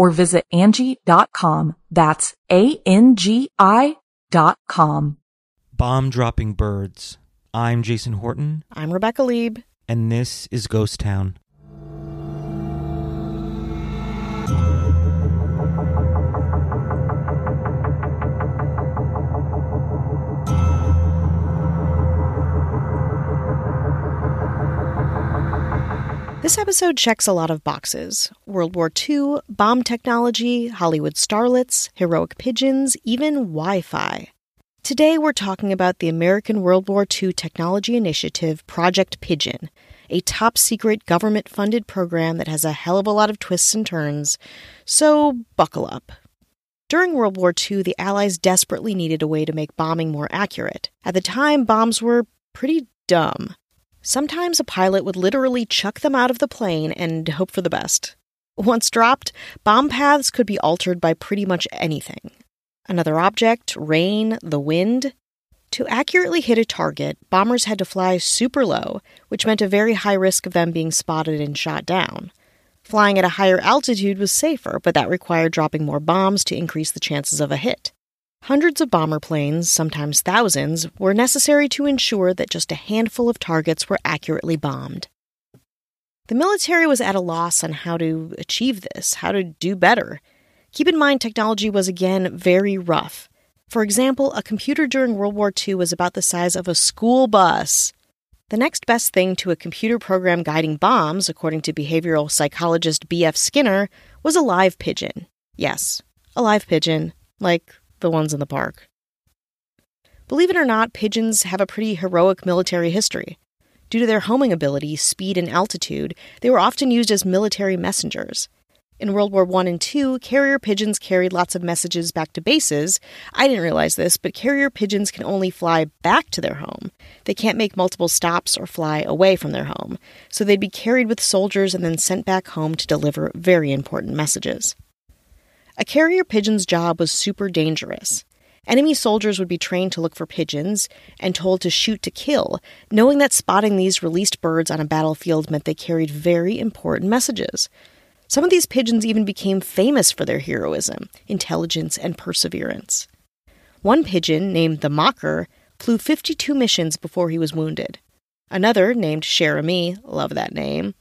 or visit Angie.com. That's A-N-G-I dot com. Bomb dropping birds. I'm Jason Horton, I'm Rebecca Lieb. and this is Ghost Town. This episode checks a lot of boxes World War II, bomb technology, Hollywood starlets, heroic pigeons, even Wi Fi. Today we're talking about the American World War II technology initiative Project Pigeon, a top secret government funded program that has a hell of a lot of twists and turns. So buckle up. During World War II, the Allies desperately needed a way to make bombing more accurate. At the time, bombs were pretty dumb. Sometimes a pilot would literally chuck them out of the plane and hope for the best. Once dropped, bomb paths could be altered by pretty much anything. Another object, rain, the wind. To accurately hit a target, bombers had to fly super low, which meant a very high risk of them being spotted and shot down. Flying at a higher altitude was safer, but that required dropping more bombs to increase the chances of a hit. Hundreds of bomber planes, sometimes thousands, were necessary to ensure that just a handful of targets were accurately bombed. The military was at a loss on how to achieve this, how to do better. Keep in mind, technology was again very rough. For example, a computer during World War II was about the size of a school bus. The next best thing to a computer program guiding bombs, according to behavioral psychologist B.F. Skinner, was a live pigeon. Yes, a live pigeon, like the ones in the park. Believe it or not, pigeons have a pretty heroic military history. Due to their homing ability, speed, and altitude, they were often used as military messengers. In World War I and II, carrier pigeons carried lots of messages back to bases. I didn't realize this, but carrier pigeons can only fly back to their home. They can't make multiple stops or fly away from their home, so they'd be carried with soldiers and then sent back home to deliver very important messages. A carrier pigeon's job was super dangerous. Enemy soldiers would be trained to look for pigeons and told to shoot to kill, knowing that spotting these released birds on a battlefield meant they carried very important messages. Some of these pigeons even became famous for their heroism, intelligence, and perseverance. One pigeon, named the Mocker, flew 52 missions before he was wounded. Another, named Cher Ami, love that name,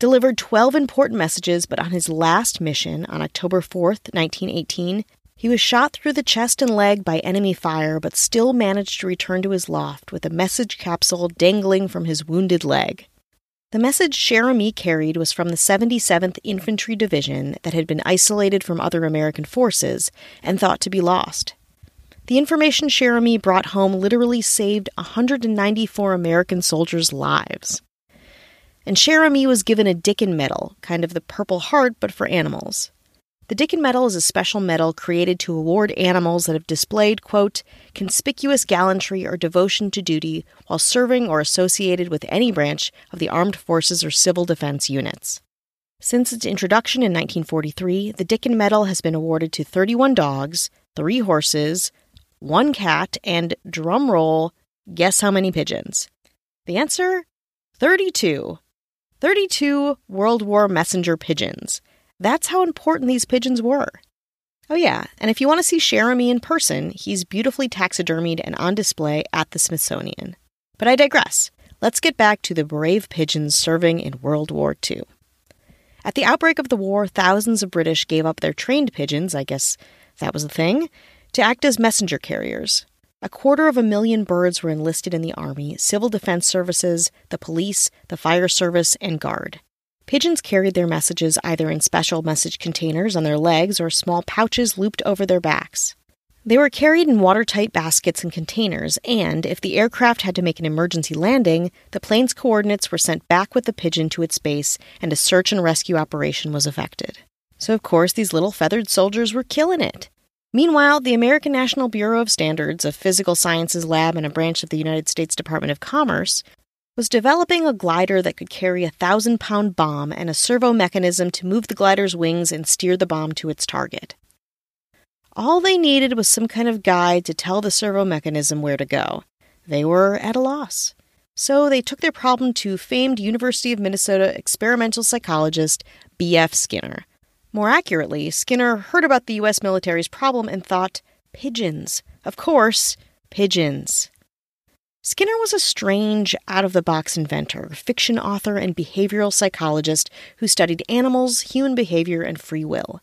delivered 12 important messages, but on his last mission, on October 4th, 1918, he was shot through the chest and leg by enemy fire, but still managed to return to his loft with a message capsule dangling from his wounded leg. The message Cher Ami carried was from the 77th Infantry Division that had been isolated from other American forces and thought to be lost. The information Cher Ami brought home literally saved 194 American soldiers' lives. And Cher Ami was given a Dickin Medal, kind of the Purple Heart but for animals. The Dickin Medal is a special medal created to award animals that have displayed, quote, conspicuous gallantry or devotion to duty while serving or associated with any branch of the armed forces or civil defense units. Since its introduction in 1943, the Dickin Medal has been awarded to 31 dogs, 3 horses, one cat, and drumroll, guess how many pigeons? The answer 32. 32 World War messenger pigeons. That's how important these pigeons were. Oh, yeah, and if you want to see Cher Ami in person, he's beautifully taxidermied and on display at the Smithsonian. But I digress. Let's get back to the brave pigeons serving in World War II. At the outbreak of the war, thousands of British gave up their trained pigeons, I guess that was the thing, to act as messenger carriers. A quarter of a million birds were enlisted in the Army, Civil Defense Services, the police, the fire service, and Guard. Pigeons carried their messages either in special message containers on their legs or small pouches looped over their backs. They were carried in watertight baskets and containers, and if the aircraft had to make an emergency landing, the plane's coordinates were sent back with the pigeon to its base, and a search and rescue operation was effected. So, of course, these little feathered soldiers were killing it. Meanwhile, the American National Bureau of Standards, a physical sciences lab and a branch of the United States Department of Commerce, was developing a glider that could carry a thousand pound bomb and a servo mechanism to move the glider's wings and steer the bomb to its target. All they needed was some kind of guide to tell the servo mechanism where to go. They were at a loss. So they took their problem to famed University of Minnesota experimental psychologist B.F. Skinner. More accurately, Skinner heard about the U.S. military's problem and thought, pigeons. Of course, pigeons. Skinner was a strange, out of the box inventor, fiction author, and behavioral psychologist who studied animals, human behavior, and free will.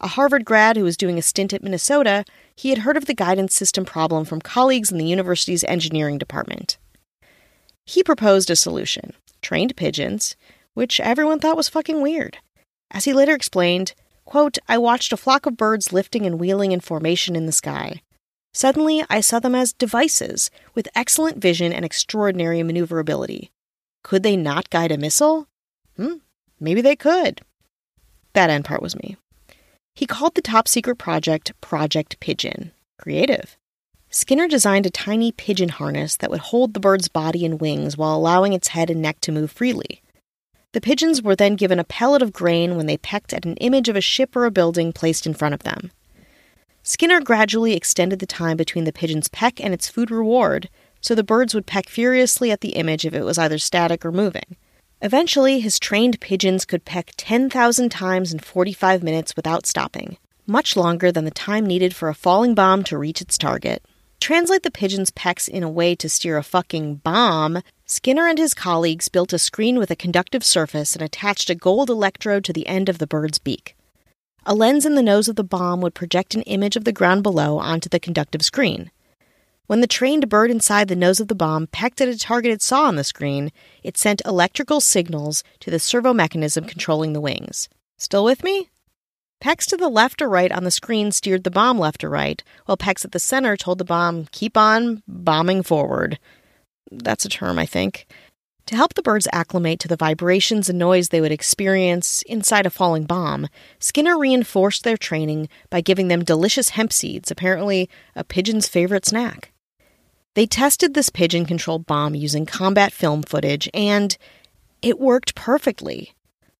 A Harvard grad who was doing a stint at Minnesota, he had heard of the guidance system problem from colleagues in the university's engineering department. He proposed a solution trained pigeons, which everyone thought was fucking weird. As he later explained, quote, I watched a flock of birds lifting and wheeling in formation in the sky. Suddenly, I saw them as devices with excellent vision and extraordinary maneuverability. Could they not guide a missile? Hmm, maybe they could. That end part was me. He called the top secret project Project Pigeon. Creative. Skinner designed a tiny pigeon harness that would hold the bird's body and wings while allowing its head and neck to move freely. The pigeons were then given a pellet of grain when they pecked at an image of a ship or a building placed in front of them. Skinner gradually extended the time between the pigeon's peck and its food reward, so the birds would peck furiously at the image if it was either static or moving. Eventually, his trained pigeons could peck 10,000 times in 45 minutes without stopping, much longer than the time needed for a falling bomb to reach its target. Translate the pigeon's pecks in a way to steer a fucking bomb, Skinner and his colleagues built a screen with a conductive surface and attached a gold electrode to the end of the bird's beak. A lens in the nose of the bomb would project an image of the ground below onto the conductive screen. When the trained bird inside the nose of the bomb pecked at a target it saw on the screen, it sent electrical signals to the servo mechanism controlling the wings. Still with me? Pecks to the left or right on the screen steered the bomb left or right, while pecks at the center told the bomb, keep on bombing forward that's a term, I think. To help the birds acclimate to the vibrations and noise they would experience inside a falling bomb, Skinner reinforced their training by giving them delicious hemp seeds, apparently a pigeon's favorite snack. They tested this pigeon controlled bomb using combat film footage, and it worked perfectly.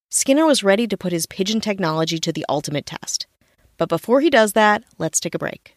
Skinner was ready to put his pigeon technology to the ultimate test. But before he does that, let's take a break.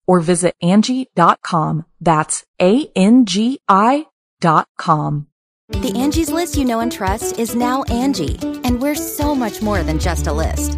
or visit Angie.com. That's A-N-G-I dot com. The Angie's list you know and trust is now Angie, and we're so much more than just a list.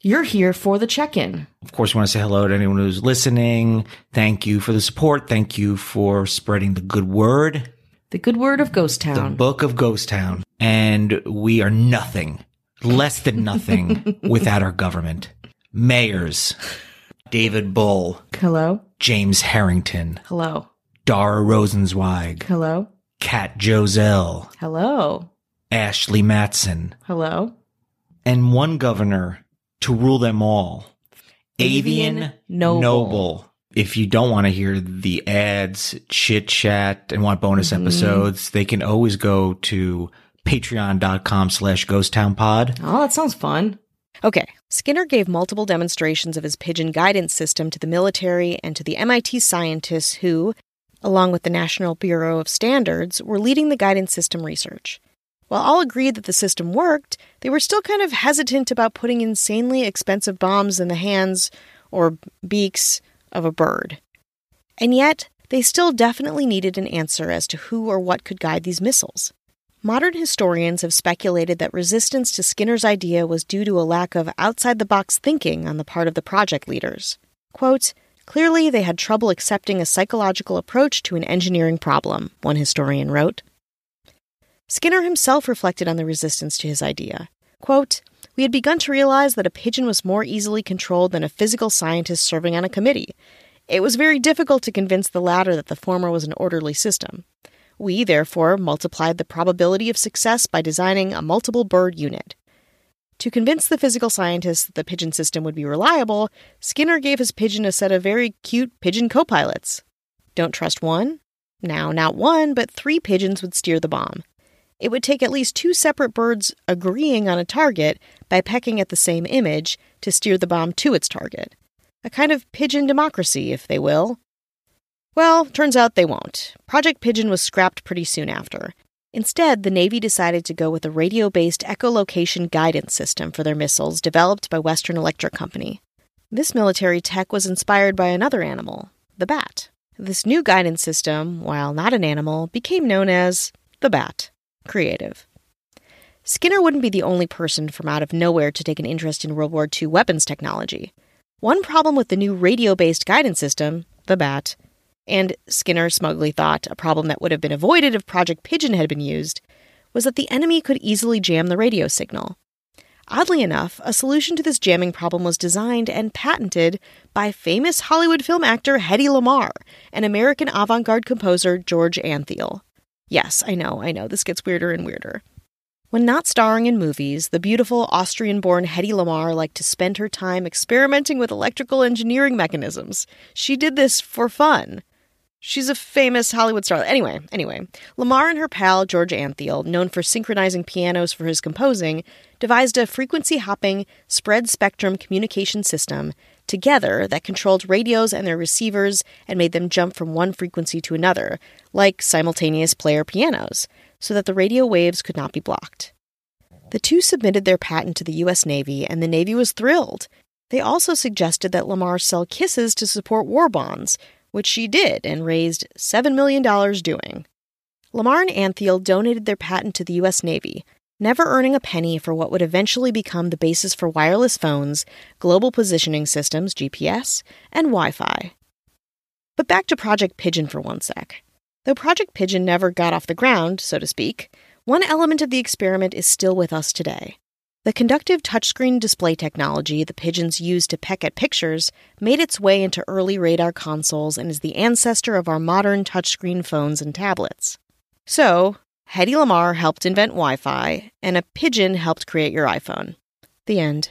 You're here for the check in. Of course, we want to say hello to anyone who's listening. Thank you for the support. Thank you for spreading the good word, The good word of Ghost Town. the book of Ghost Town. And we are nothing, less than nothing without our government. Mayors, David Bull, Hello. James Harrington, Hello. Dara Rosenzweig, Hello. Kat Joselle, Hello. Ashley Matson, Hello. and one governor to rule them all. Avian Avian Noble. Noble. If you don't want to hear the ads, chit chat, and want bonus Mm-hmm. episodes, they can always go to patreon.com slash ghosttownpod. Oh, that sounds fun. Okay, Skinner gave multiple demonstrations of his pigeon guidance system to the military and to the MIT scientists who, along with the National Bureau of Standards, were leading the guidance system research. While all agreed that the system worked, they were still kind of hesitant about putting insanely expensive bombs in the hands or beaks of a bird. And yet, they still definitely needed an answer as to who or what could guide these missiles. Modern historians have speculated that resistance to Skinner's idea was due to a lack of outside the box thinking on the part of the project leaders. Quote, Clearly, they had trouble accepting a psychological approach to an engineering problem, one historian wrote. Skinner himself reflected on the resistance to his idea. Quote, We had begun to realize that a pigeon was more easily controlled than a physical scientist serving on a committee. It was very difficult to convince the latter that the former was an orderly system. We, therefore, multiplied the probability of success by designing a multiple bird unit. To convince the physical scientists that the pigeon system would be reliable, Skinner gave his pigeon a set of very cute pigeon co pilots. Don't trust one? Now, not one, but three pigeons would steer the bomb. It would take at least two separate birds agreeing on a target by pecking at the same image to steer the bomb to its target. A kind of pigeon democracy, if they will. Well, turns out they won't. Project Pigeon was scrapped pretty soon after. Instead, the Navy decided to go with a radio based echolocation guidance system for their missiles developed by Western Electric Company. This military tech was inspired by another animal, the bat. This new guidance system, while not an animal, became known as the bat. Creative. Skinner wouldn't be the only person from out of nowhere to take an interest in World War II weapons technology. One problem with the new radio based guidance system, the bat, and Skinner smugly thought a problem that would have been avoided if Project Pigeon had been used, was that the enemy could easily jam the radio signal. Oddly enough, a solution to this jamming problem was designed and patented by famous Hollywood film actor Hedy Lamarr and American avant garde composer George Antheil. Yes, I know, I know, this gets weirder and weirder. When not starring in movies, the beautiful Austrian born Hedy Lamarr liked to spend her time experimenting with electrical engineering mechanisms. She did this for fun. She's a famous Hollywood star. Anyway, anyway, Lamarr and her pal George Antheil, known for synchronizing pianos for his composing, devised a frequency hopping spread spectrum communication system together that controlled radios and their receivers and made them jump from one frequency to another, like simultaneous player pianos, so that the radio waves could not be blocked. The two submitted their patent to the U.S. Navy, and the Navy was thrilled. They also suggested that Lamarr sell kisses to support war bonds, which she did and raised $7 million doing. Lamarr and Antheil donated their patent to the U.S. Navy, never earning a penny for what would eventually become the basis for wireless phones, global positioning systems, GPS, and Wi Fi. But back to Project Pigeon for one sec. Though Project Pigeon never got off the ground, so to speak, one element of the experiment is still with us today. The conductive touchscreen display technology the pigeons used to peck at pictures made its way into early radar consoles and is the ancestor of our modern touchscreen phones and tablets. So, Hedy Lamarr helped invent Wi Fi, and a pigeon helped create your iPhone. The end.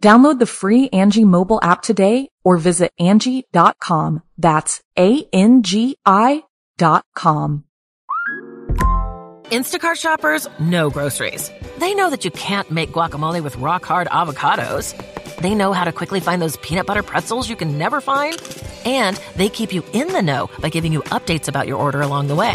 Download the free Angie mobile app today or visit Angie.com. That's A-N-G-I dot com. Instacart shoppers know groceries. They know that you can't make guacamole with rock hard avocados. They know how to quickly find those peanut butter pretzels you can never find. And they keep you in the know by giving you updates about your order along the way.